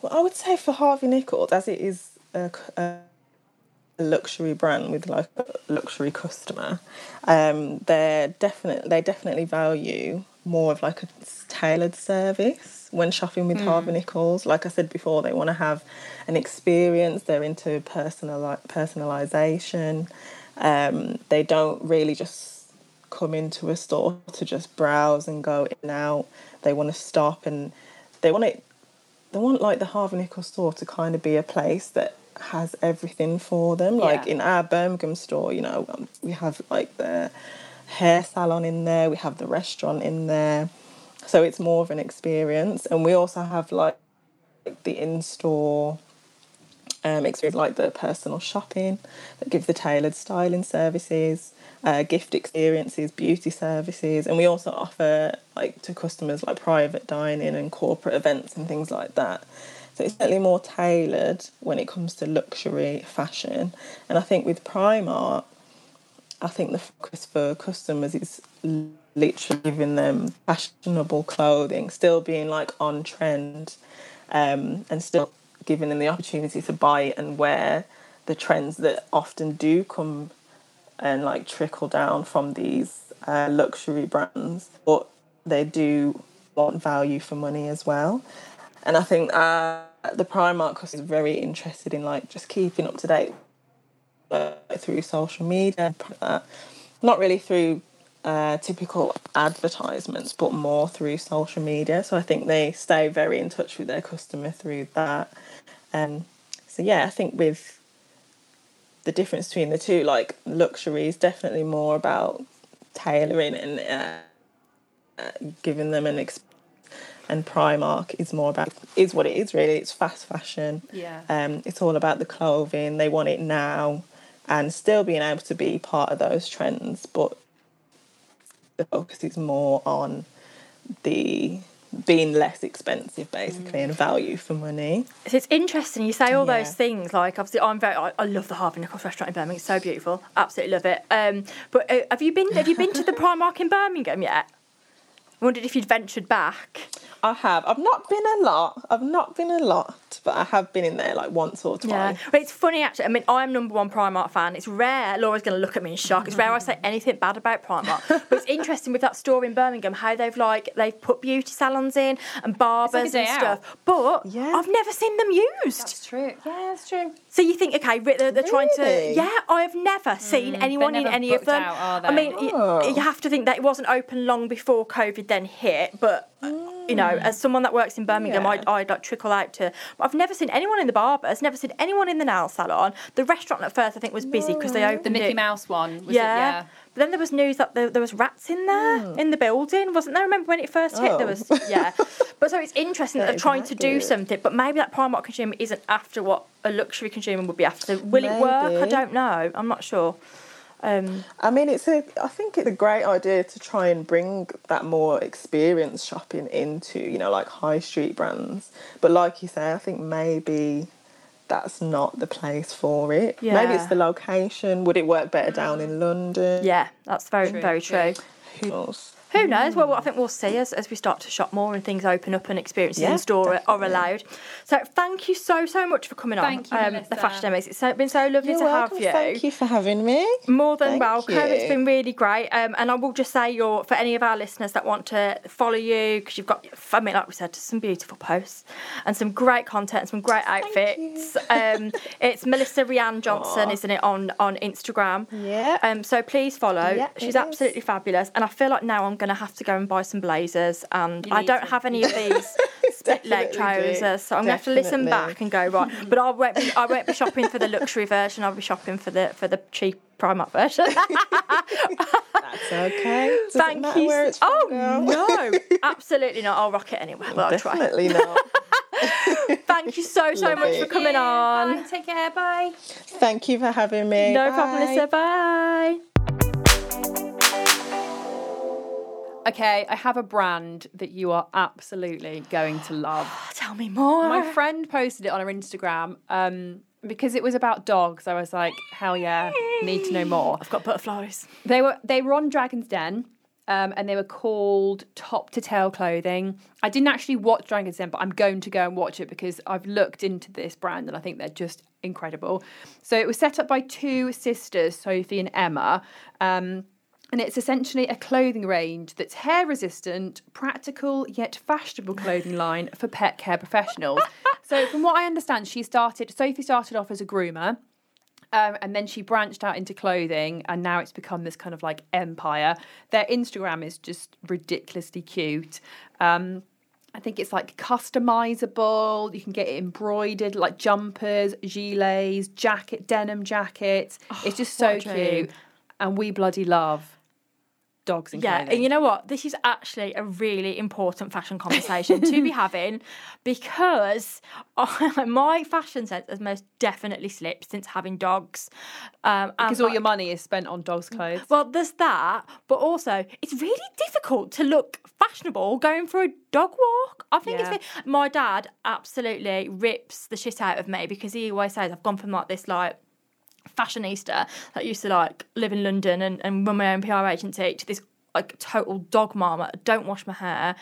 Well, I would say for Harvey Nichols, as it is a, c- a luxury brand with like a luxury customer, um, they're definitely they definitely value more of like a tailored service when shopping with Harvey Nichols. Like I said before, they want to have an experience. They're into personal personalization. Um, they don't really just come into a store to just browse and go in and out. They want to stop and they want it they want like the Harvey Nichols store to kind of be a place that has everything for them. Like Yeah. in our Birmingham store, you know, um, we have like the hair salon in there, we have the restaurant in there. So it's more of an experience. And we also have like the in store um, experience, like the personal shopping that gives the tailored styling services, uh, gift experiences, beauty services, and we also offer like to customers like private dining and corporate events and things like that. So it's certainly more tailored when it comes to luxury fashion, and I think with Primark, I think the focus for customers is literally giving them fashionable clothing, still being like on trend, um, and still giving them the opportunity to buy and wear the trends that often do come and like trickle down from these uh, luxury brands, but they do want value for money as well. And I think uh, the Primark customer is very interested in like just keeping up to date uh, through social media, not really through uh, typical advertisements, but more through social media. So I think they stay very in touch with their customer through that. Um, so yeah, I think with the difference between the two, like luxury is definitely more about tailoring and uh, uh, giving them an ex- and Primark is more about is what it is really. It's fast fashion. Yeah. Um, it's all about the clothing. They want it now, and still being able to be part of those trends, but the focus is more on the being less expensive basically and value for money. So it's interesting. You say all Yeah. those things. Like obviously, I'm very. I, I love the Harvey Nichols restaurant in Birmingham. It's so beautiful. Absolutely love it. Um, but uh, have you been? Have you been to the Primark in Birmingham yet? I wondered if you'd ventured back. I have. I've not been a lot. I've not been a lot, but I have been in there like once or twice. Yeah, but it's funny actually. I mean, I'm number one Primark fan. It's rare. Laura's going to look at me in shock. It's rare I say anything bad about Primark. but it's interesting with that store in Birmingham how they've like they've put beauty salons in and barbers day and out. stuff. But Yeah. I've never seen them used. That's true. Yeah, that's true. So you think, okay, they're, they're trying to. Really? Yeah, I've never seen hmm, anyone in any of booked them. out, are I mean, they? y- Oh. you have to think that it wasn't open long before COVID then hit, but. You know, as someone that works in Birmingham, Yeah. I'd, I'd like trickle out to. I've never seen anyone in the barbers, never seen anyone in the nail salon. The restaurant at first, I think, was busy because they opened The Mickey it. Mouse one. Was yeah. It? Yeah. But then there was news that there, there was rats in there Hmm. in the building, wasn't there? Remember when it first hit? There Oh. was yeah. But so it's interesting that That they're trying to do something, but maybe that Primark consumer isn't after what a luxury consumer would be after. Will it work? I don't know. I'm not sure. Um, I mean, it's a. I think it's a great idea to try and bring that more experience shopping into, you know, like high street brands. But like you say, I think maybe that's not the place for it. Maybe it's the location. Would it work better down in London? yeah, that's very True, very true. true. Who knows? Who knows? Well, I think we'll see as, as we start to shop more and things open up and experiences Yeah, in store are- are allowed. So thank you so so much for coming Thank you, on um, the Melissa. Fashademics. It's so, been so lovely You're to welcome. have you. Thank you for having me. More than Thank welcome. you. It's been really great. Um, and I will just say, you're for any of our listeners that want to follow you because you've got, I mean, like we said, some beautiful posts and some great content, and some great outfits. Um, it's Melissa Reanne Johnson, Aw. isn't it, on on Instagram? Yeah. Um, so please follow. Yeah, She's it is. absolutely fabulous, and I feel like now I'm going to have to go and buy some blazers, and You I don't to. have any of these split leg Definitely do. trousers, so I'm going to have to listen back and go right. But I won't be, I won't be shopping for the luxury version. I'll be shopping for the for the cheap Primark version. That's okay. Doesn't Thank you. Where s- it's from, oh girl. no, absolutely not. I'll rock it anyway. Well, I'll try. Definitely not. Thank you so, so Love much it. for coming on. Bye. Take care. Bye. Thank you for having me. No Bye. problem, Lisa. Bye. Okay, I have a brand that you are absolutely going to love. Tell me more. My friend posted it on her Instagram um, because it was about dogs. I was like, hell yeah, need to know more. I've got butterflies. They were they were on Dragon's Den. Um, and they were called Top to Tail Clothing. I didn't actually watch Dragon's Den, but I'm going to go and watch it because I've looked into this brand and I think they're just incredible. So it was set up by two sisters, Sophie and Emma. Um, and it's essentially a clothing range that's hair resistant, practical yet fashionable clothing line for pet care professionals. so, from what I understand, she started, Sophie started off as a groomer. Um, and then she branched out into clothing, and now it's become this kind of like empire. Their Instagram is just ridiculously cute. Um, I think it's like customizable. You can get it embroidered, like jumpers, gilets, jacket, denim jackets. it's just so what a dream. cute, and we bloody love dogs and Yeah, clothing. and you know what? This is actually a really important fashion conversation to be having because I, my fashion sense has most definitely slipped since having dogs. Um, because all like- your money is spent on dogs' clothes. Well, there's that, but also it's really difficult to look fashionable going for a dog walk. I think Yeah. it's my dad absolutely rips the shit out of me because he always says I've gone from like this like fashionista that used to like live in London and, and run my own PR agency to this like total dog mama. Don't wash my hair,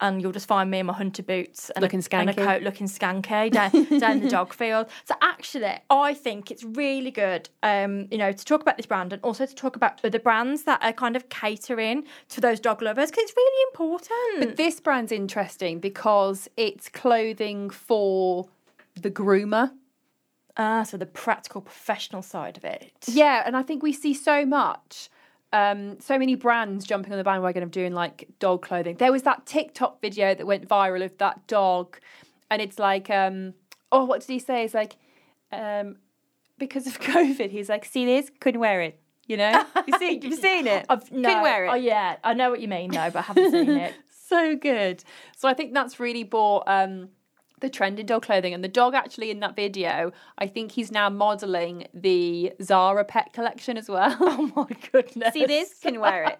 and you'll just find me in my hunter boots and Looking a, and a coat looking skanky down, down the dog field. So actually, I think it's really good, um, you know, to talk about this brand and also to talk about other brands that are kind of catering to those dog lovers because it's really important. But this brand's interesting because it's clothing for the groomer. Ah, so the practical professional side of it. Yeah, and I think we see so much, um, so many brands jumping on the bandwagon of doing like dog clothing. There was that TikTok video that went viral of that dog, and it's like, um, oh, what did he say? It's like, um, because of COVID, he's like, see this, couldn't wear it. You know, you see, you've seen it. I've no, couldn't wear it. Oh yeah, I know what you mean though, but I haven't seen it. so good. So I think that's really brought um, the trend in dog clothing. And the dog actually in that video, I think he's now modelling the Zara pet collection as well. Oh my goodness. See this? Can wear it.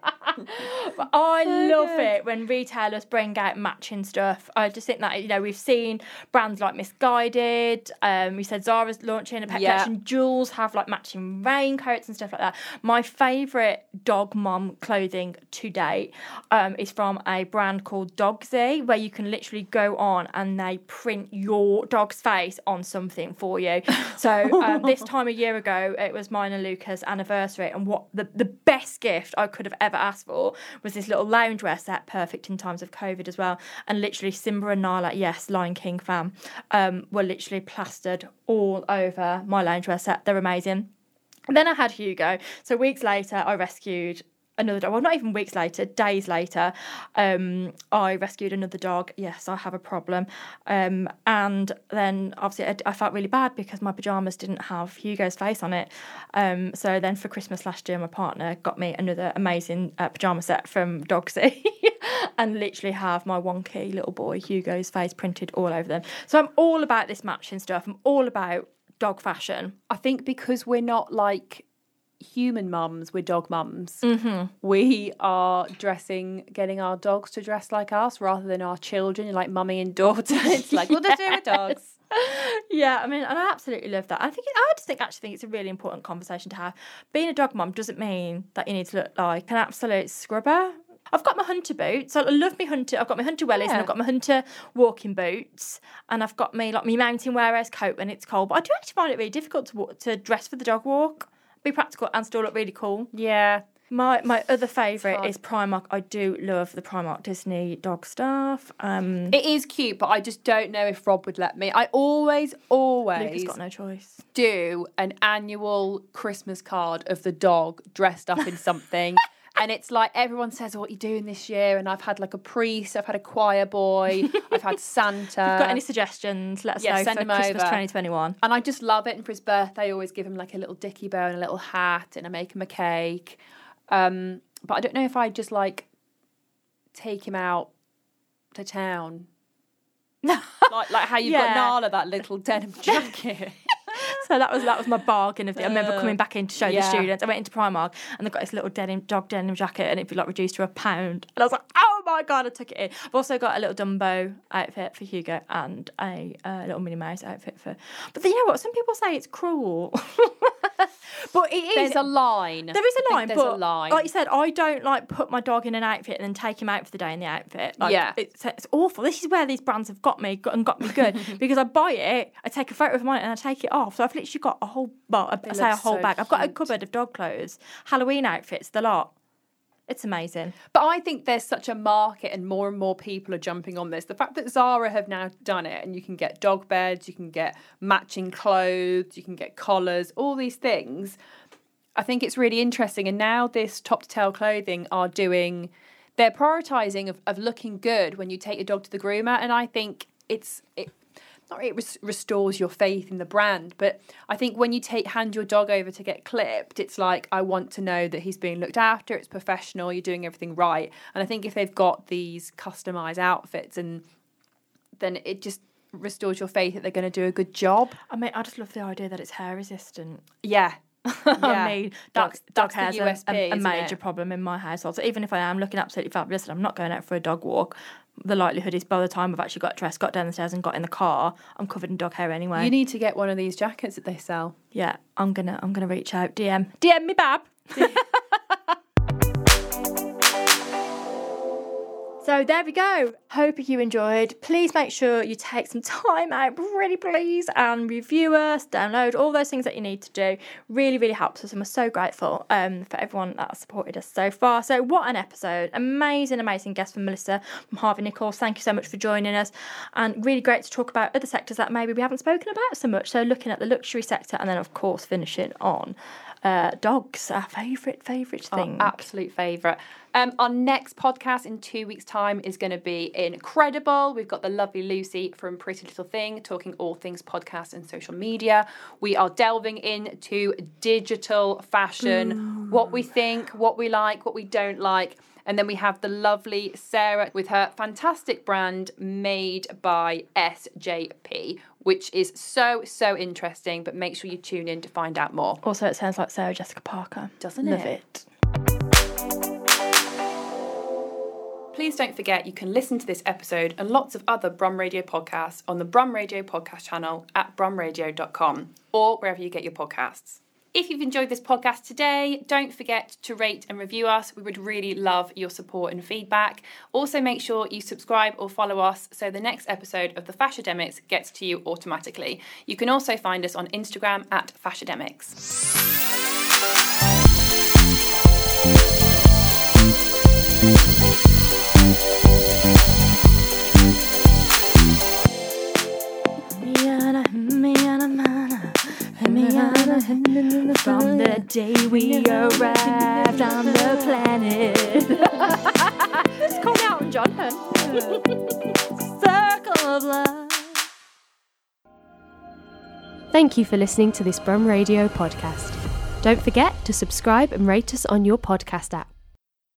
But I So love good. it when retailers bring out matching stuff. I just think that you know we've seen brands like Missguided. Um, we said Zara's launching a pet Yeah. collection. Joules have like matching raincoats and stuff like that. My favourite dog mom clothing to date um, is from a brand called Dogsy, where you can literally go on and they print your dog's face on something for you. So um, this time a year ago, it was mine and Luca's anniversary, and what the the best gift I could have ever asked for was this little loungewear set, perfect in times of COVID as well. And literally, Simba and Nala, yes, Lion King fan, um, were literally plastered all over my loungewear set. They're amazing. And then I had Hugo. So weeks later, I rescued another dog. Well, not even weeks later, days later, um, I rescued another dog. Yes, I have a problem. Um, and then obviously, I, I felt really bad because my pajamas didn't have Hugo's face on it. Um, so then for Christmas last year, my partner got me another amazing uh, pajama set from Dogsy. and literally have my wonky little boy Hugo's face printed all over them. So I'm all about this matching stuff. I'm all about dog fashion. I think because we're not like human mums, we're dog mums. Mm-hmm. We are dressing, getting our dogs to dress like us rather than our children, like mummy and daughter. It's like, we'll just do it with dogs. Yeah, I mean, and I absolutely love that. I think I just think actually think it's a really important conversation to have. Being a dog mum doesn't mean that you need to look like an absolute scrubber. I've got my hunter boots. I love my hunter. I've got my hunter wellies and I've got my hunter walking boots, and I've got me like my Mountain Warehouse coat when it's cold. But I do actually find it really difficult to walk, to dress for the dog walk, be practical and still look really cool. Yeah. My my other favourite is Primark. I do love the Primark Disney dog stuff. Um, It is cute, but I just don't know if Rob would let me. I always, always got no choice. do an annual Christmas card of the dog dressed up in something. and it's like everyone says, What are you doing this year? And I've had like a priest, I've had a choir boy, I've had Santa. You've got any suggestions? Let us yeah, know send for them Christmas over. 2021. and I just love it. And for his birthday, I always give him like a little dicky bow and a little hat, and I make him a cake. Um, but I don't know if I just like take him out to town like like how you've Yeah. got Nala that little denim jacket. So that was that was my bargain of the. I remember coming back in to show the students. I went into Primark and they've got this little denim dog denim jacket and it'd be like reduced to a pound. And I was like, oh my god, I took it in. I've also got a little Dumbo outfit for Hugo and a uh, little Minnie Mouse outfit for. But then, you know what? Some people say it's cruel. but it is. There's a line. There is I a line, There's but a line. like you said, I don't like put my dog in an outfit and then take him out for the day in the outfit. Like, Yeah. it's, it's awful. This is where these brands have got me got, and got me good because I buy it, I take a photo of mine, and I take it off. So I've literally got a whole, well, I say a whole so bag. I've got a cupboard of dog clothes, Halloween outfits, the lot. It's amazing. But I think there's such a market, and more and more people are jumping on this. The fact that Zara have now done it, and you can get dog beds, you can get matching clothes, you can get collars, all these things. I think it's really interesting. And now this top to tail clothing are doing, they're prioritizing of, of looking good when you take your dog to the groomer. And I think it's, it, not it res- restores your faith in the brand, but I think when you take hand your dog over to get clipped, it's like I want to know that he's being looked after, it's professional, you're doing everything right. And I think if they've got these customized outfits and then it just restores your faith that they're going to do a good job. I mean, I just love the idea that it's hair resistant. Yeah. I mean, dog, That's- dog that's the hair's a- USP, a, a major it? problem in my household. So even if I am looking absolutely fabulous and I'm not going out for a dog walk, the likelihood is by the time I've actually got dressed, got down the stairs, and got in the car, I'm covered in dog hair anyway. You need to get one of these jackets that they sell. yeah, I'm gonna I'm gonna reach out. DM DM me, Bab. So there we go. Hope you enjoyed. Please make sure you take some time out, really please, and review us, download all those things that you need to do. Really, really helps us, and we're so grateful um, for everyone that has supported us so far. So what an episode! Amazing, amazing guest from Melissa from Harvey Nichols. Thank you so much for joining us, and really great to talk about other sectors that maybe we haven't spoken about so much. So looking at the luxury sector, and then of course finishing on uh, dogs, our favourite favourite thing. Our absolute favourite. Um, our next podcast in two weeks' time is going to be incredible. We've got the lovely Lucy from Pretty Little Thing talking all things podcast and social media. We are delving into digital fashion, what we think, what we like, what we don't like. And then we have the lovely Sarah with her fantastic brand made by SJP, which is so, so interesting. But make sure you tune in to find out more. Also, it sounds like Sarah Jessica Parker. Doesn't Love it? it. Please don't forget you can listen to this episode and lots of other Brum Radio podcasts on the Brum Radio podcast channel at brumradio.com or wherever you get your podcasts. If you've enjoyed this podcast today, don't forget to rate and review us. We would really love your support and feedback. Also, make sure you subscribe or follow us so the next episode of the Fashademics gets to you automatically. You can also find us on Instagram at Fashademics. From the day we arrived on the planet. Just call me out and John hun. Circle of love. Thank you for listening to this Brum Radio podcast. Don't forget to subscribe and rate us on your podcast app.